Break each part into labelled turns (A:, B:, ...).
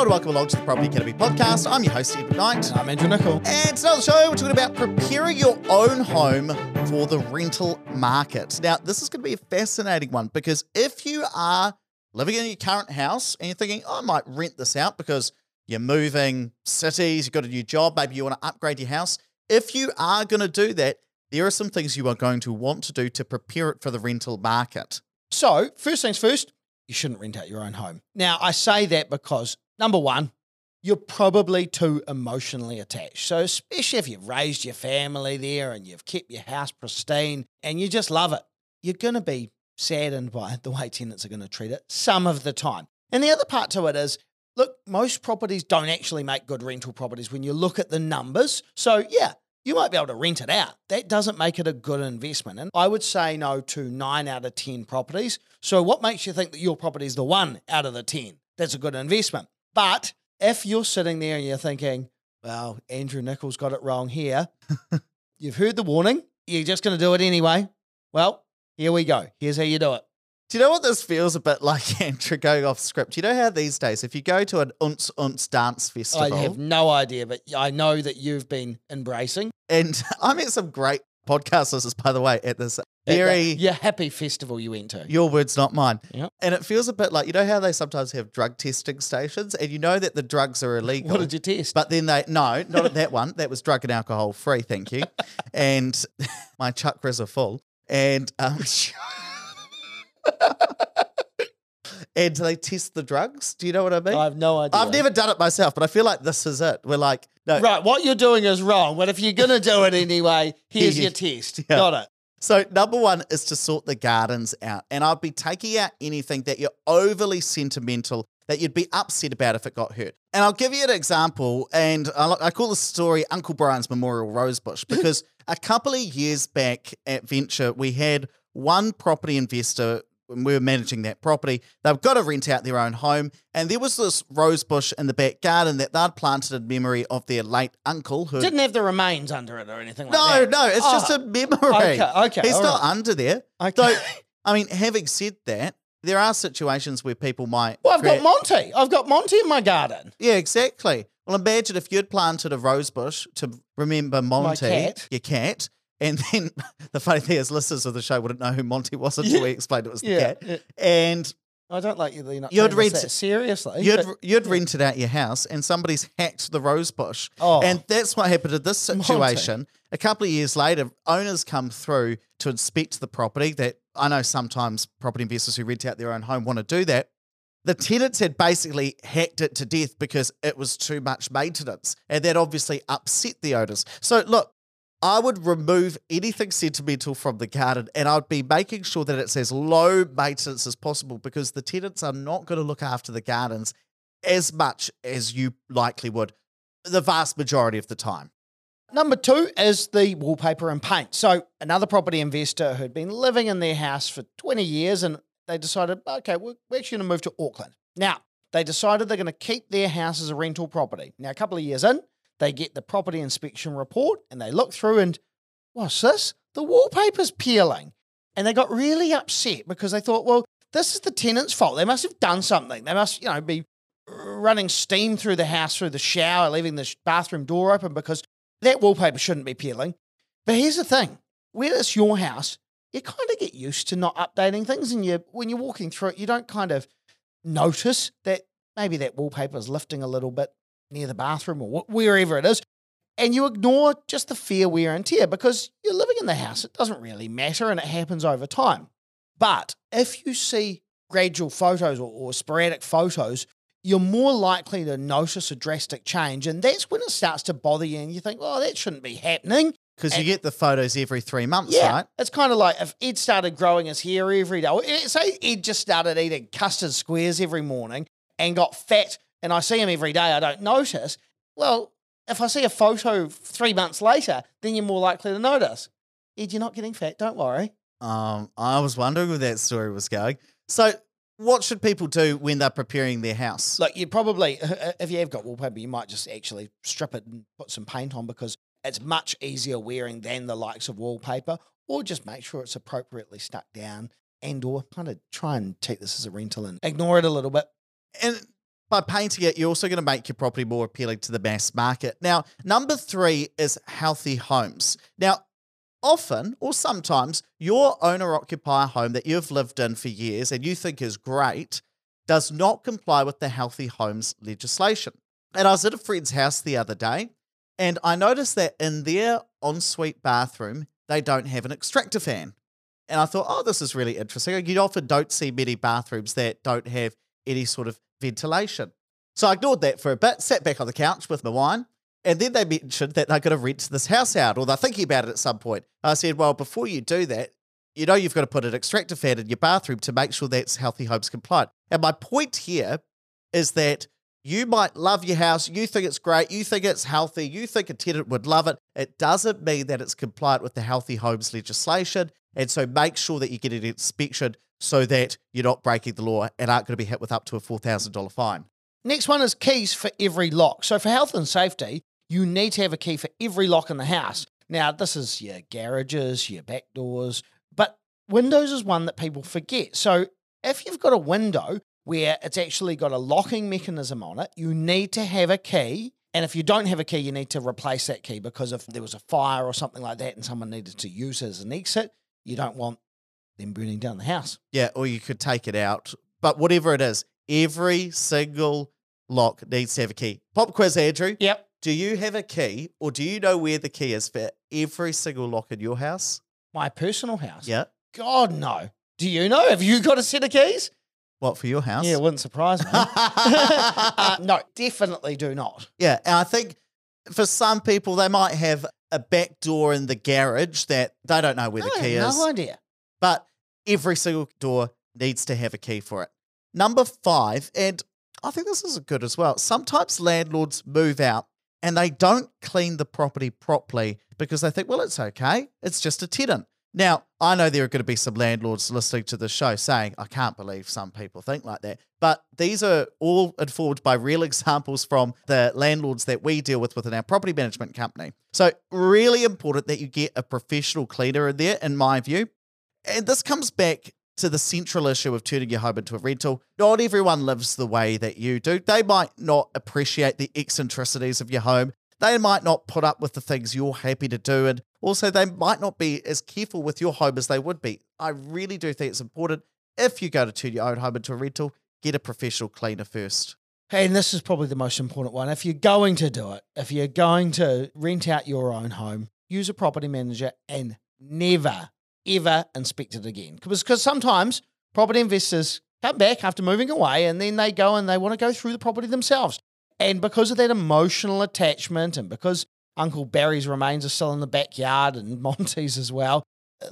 A: Hello and welcome along to the Property Academy podcast. I'm your host, Ed McKnight.
B: I'm Andrew Nicol.
A: And today on the show, we're talking about preparing your own home for the rental market. Now, this is going to be a fascinating one because if you are living in your current house and you're thinking, oh, I might rent this out because you're moving cities, you've got a new job, maybe you want to upgrade your house. If you are going to do that, there are some things you are going to want to do to prepare it for the rental market.
B: So, first things first, you shouldn't rent out your own home. Now, I say that because number one, you're probably too emotionally attached. So, especially if you've raised your family there and you've kept your house pristine and you just love it, you're going to be saddened by the way tenants are going to treat it some of the time. And the other part to it is look, most properties don't actually make good rental properties when you look at the numbers. So, yeah, you might be able to rent it out. That doesn't make it a good investment. And I would say no to nine out of 10 properties. So, what makes you think that your property is the one out of the 10 that's a good investment? But if you're sitting there and you're thinking, well, Andrew Nicol's got it wrong here, you've heard the warning, you're just going to do it anyway. Well, here we go. Here's how you do it.
A: Do you know what this feels a bit like, Andrew, going off script? You know how these days, if you go to an Unce Unce dance festival,
B: I have no idea, but I know that you've been embracing.
A: and I met some great podcasters, by the way, at this very,
B: your happy festival you went to.
A: your words, not mine.
B: Yep.
A: And it feels a bit like, you know how they sometimes have drug testing stations and you know that the drugs are illegal.
B: What did you test?
A: But then they, no, not at that one. That was drug and alcohol free, thank you. and my chakras are full. And, um, and they test the drugs. Do you know what I mean?
B: I have no idea.
A: I've never done it myself, but I feel like this is it. We're like, no.
B: Right, what you're doing is wrong, but if you're going to do it anyway, here's
A: Here
B: your test.
A: Yeah.
B: Got it.
A: So number one is to sort the gardens out, and I'd be taking out anything that you're overly sentimental that you'd be upset about if it got hurt. And I'll give you an example, and I, call this story Uncle Brian's Memorial Rosebush because a couple of years back at Venture, we had one property investor. When we were managing that property, they've got to rent out their own home. And there was this rose bush in the back garden that they'd planted in memory of their late uncle who
B: Didn't have the remains under it or anything like
A: no,
B: that.
A: no, no, it's just
B: Oh,
A: a memory.
B: Okay, okay,
A: He's not
B: right.
A: under there.
B: Okay.
A: So, I mean, having said that, there are situations where people might.
B: Well, I've
A: create-
B: got Monty. I've got Monty in my garden.
A: Yeah, exactly. Well, imagine if you'd planted a rose bush to remember Monty,
B: cat.
A: your cat, and then the funny thing is, listeners of the show wouldn't know who Monty was until
B: Yeah.
A: we explained it was the
B: Yeah,
A: cat.
B: yeah.
A: And
B: I don't like you. You're not
A: You'd read-
B: that seriously.
A: you'd
B: but-
A: you'd rented out your house, and somebody's hacked the rose bush.
B: Oh.
A: And that's what happened in this
B: Monty.
A: situation. A couple of years later, owners come through to inspect the property. That I know sometimes property investors who rent out their own home want to do that. The tenants had basically hacked it to death because it was too much maintenance, and that obviously upset the owners. So look. I would remove anything sentimental from the garden and I'd be making sure that it's as low maintenance as possible because the tenants are not going to look after the gardens as much as you likely would the vast majority of the time.
B: Number two is the wallpaper and paint. So another property investor who'd been living in their house for 20 years and they decided, okay, we're we're actually going to move to Auckland. Now, they decided they're going to keep their house as a rental property. Now, a couple of years in, they get the property inspection report and they look through and what's this? The wallpaper's peeling. And they got really upset because they thought, well, this is the tenant's fault. They must have done something. They must, you know, be running steam through the house through the shower, leaving the bathroom door open because that wallpaper shouldn't be peeling. But here's the thing: when it's your house, you kind of get used to not updating things, and you when you're walking through it, you don't kind of notice that maybe that wallpaper is lifting a little bit near the bathroom or wherever it is. And you ignore just the fair wear and tear because you're living in the house. It doesn't really matter and it happens over time. But if you see gradual photos or, or sporadic photos, you're more likely to notice a drastic change. And that's when it starts to bother you and you think, well, that shouldn't be happening.
A: Because you get the photos every three months,
B: Yeah.
A: right?
B: It's kind of like if Ed started growing his hair every day. eh, Say Ed just started eating custard squares every morning and got fat, and I see him every day, I don't notice. Well, if I see a photo three months later, then you're more likely to notice. Ed, you're not getting fat, don't worry.
A: Um, I was wondering where that story was going. So, what should people do when they're preparing their house?
B: Look, you probably, if you have got wallpaper, you might just actually strip it and put some paint on because it's much easier wearing than the likes of wallpaper, or just make sure it's appropriately stuck down and or kind of try and take this as a rental and ignore it a little bit.
A: and by painting it, you're also going to make your property more appealing to the mass market. Now, number three is healthy homes. Now, often or sometimes your owner occupier home that you've lived in for years and you think is great does not comply with the healthy homes legislation. And I was at a friend's house the other day and I noticed that in their ensuite bathroom, they don't have an extractor fan. And I thought, oh, this is really interesting. You often don't see many bathrooms that don't have any sort of ventilation. So I ignored that for a bit, sat back on the couch with my wine, and then they mentioned that they're going to rent this house out, or they're thinking about it at some point. I said, well, before you do that, you know you've got to put an extractor fan in your bathroom to make sure that's healthy homes compliant. And my point here is that you might love your house, you think it's great, you think it's healthy, you think a tenant would love it. It doesn't mean that it's compliant with the healthy homes legislation. And so make sure that you get an inspection so that you're not breaking the law and aren't going to be hit with up to a $4,000 fine.
B: Next one is keys for every lock. So, for health and safety, you need to have a key for every lock in the house. Now, this is your garages, your back doors, but windows is one that people forget. So, if you've got a window where it's actually got a locking mechanism on it, you need to have a key. And if you don't have a key, you need to replace that key because if there was a fire or something like that and someone needed to use it as an exit, you don't want them burning down the house.
A: Yeah, or you could take it out. But whatever it is, every single lock needs to have a key. Pop quiz, Andrew.
B: Yep.
A: Do you have a key or do you know where the key is for every single lock in your house?
B: My personal house.
A: Yeah.
B: God, no. Do you know? Have you got a set of keys?
A: What, for your house?
B: Yeah, it wouldn't surprise me. uh, no, definitely do not.
A: Yeah, and I think for some people, they might have a back door in the garage that they don't know where the key
B: have
A: is.
B: no idea.
A: but every single door needs to have a key for it. Number five, and I think this is good as well. Sometimes landlords move out and they don't clean the property properly because they think, well, it's okay. It's just a tenant. Now, I know there are going to be some landlords listening to the show saying, I can't believe some people think like that. But these are all informed by real examples from the landlords that we deal with within our property management company. So, really important that you get a professional cleaner in there, in my view. And this comes back to the central issue of turning your home into a rental. Not everyone lives the way that you do. They might not appreciate the eccentricities of your home. They might not put up with the things you're happy to do. And also, they might not be as careful with your home as they would be. I really do think it's important if you go to turn your own home into a rental, get a professional cleaner first.
B: And this is probably the most important one. If you're going to do it, if you're going to rent out your own home, use a property manager and never, ever inspect it again. Because sometimes property investors come back after moving away and then they go and they want to go through the property themselves. And because of that emotional attachment and because Uncle Barry's remains are still in the backyard and Monty's as well,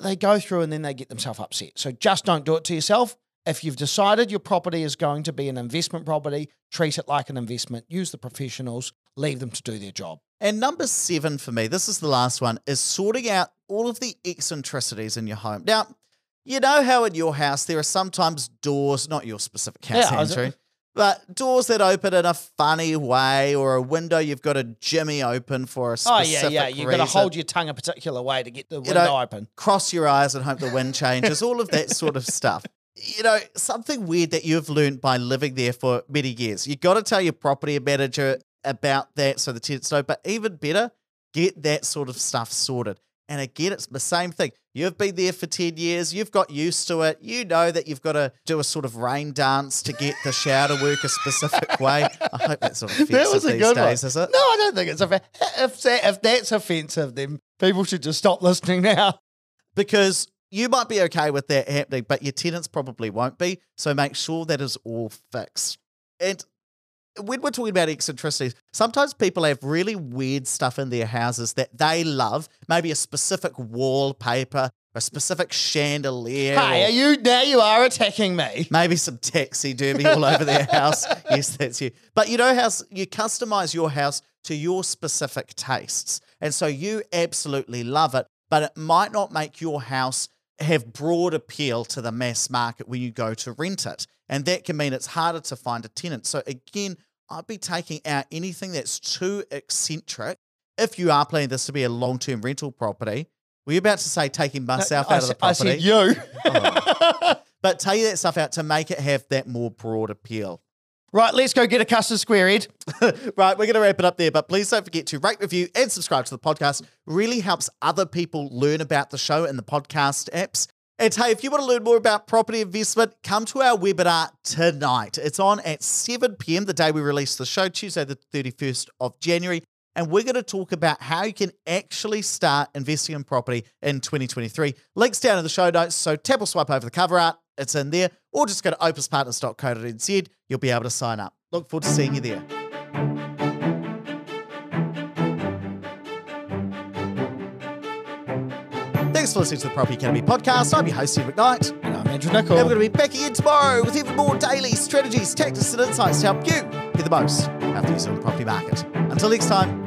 B: they go through and then they get themselves upset. So just don't do it to yourself. If you've decided your property is going to be an investment property, treat it like an investment. Use the professionals, leave them to do their job.
A: And number seven for me, this is the last one, is sorting out all of the eccentricities in your home. Now, you know how in your house there are sometimes doors, not your specific house,
B: Yeah,
A: Andrew, but doors that open in a funny way, or a window you've got a jimmy open for a specific Oh,
B: yeah, yeah. You've got to hold your tongue a particular way to get the window
A: know,
B: open.
A: cross your eyes and hope the wind changes, all of that sort of stuff. You know, something weird that you've learned by living there for many years. You've got to tell your property manager about that so the tenants know. But even better, get that sort of stuff sorted. And again, it's the same thing. You've been there for 10 years, you've got used to it. You know that you've got to do a sort of rain dance to get the shower to work a specific way. I hope that's not offensive
B: That was a
A: these
B: good
A: days,
B: one.
A: is it?
B: No, I don't think it's offensive. If, that, if that's offensive, then people should just stop listening now.
A: because you might be okay with that happening, but your tenants probably won't be. So make sure that is all fixed. And when we're talking about eccentricities, sometimes people have really weird stuff in their houses that they love, maybe a specific wallpaper, a specific chandelier.
B: Hey, are you now you are attacking me?
A: Maybe some taxidermy all over their house. Yes, that's you. But you know how you customize your house to your specific tastes. And so you absolutely love it, but it might not make your house have broad appeal to the mass market when you go to rent it. And that can mean it's harder to find a tenant. So again, I'd be taking out anything that's too eccentric. If you are planning this to be a long term rental property, were you about to say taking myself
B: I,
A: out of the
B: said- I
A: property?
B: said you.
A: but take that stuff out to make it have that more broad appeal.
B: Right, let's go get a custard square, Ed.
A: right, we're going to wrap it up there, but please don't forget to rate, review, and subscribe to the podcast. Really helps other people learn about the show and the podcast apps. And hey, if you want to learn more about property investment, come to our webinar tonight. It's on at 7 p.m., the day we release the show, Tuesday, the 31st of January. And we're going to talk about how you can actually start investing in property in 2023. Links down in the show notes. So tap or swipe over the cover art, it's in there, or just go to opespartners.co.nz. You'll be able to sign up. Look forward to seeing you there. Thanks for listening to the Property Academy podcast. I'm your host, Ed McKnight.
B: And I'm Andrew
A: And we're going to be back again tomorrow with even more daily strategies, tactics, and insights to help you be the most out of the New Zealand property market. Until next time,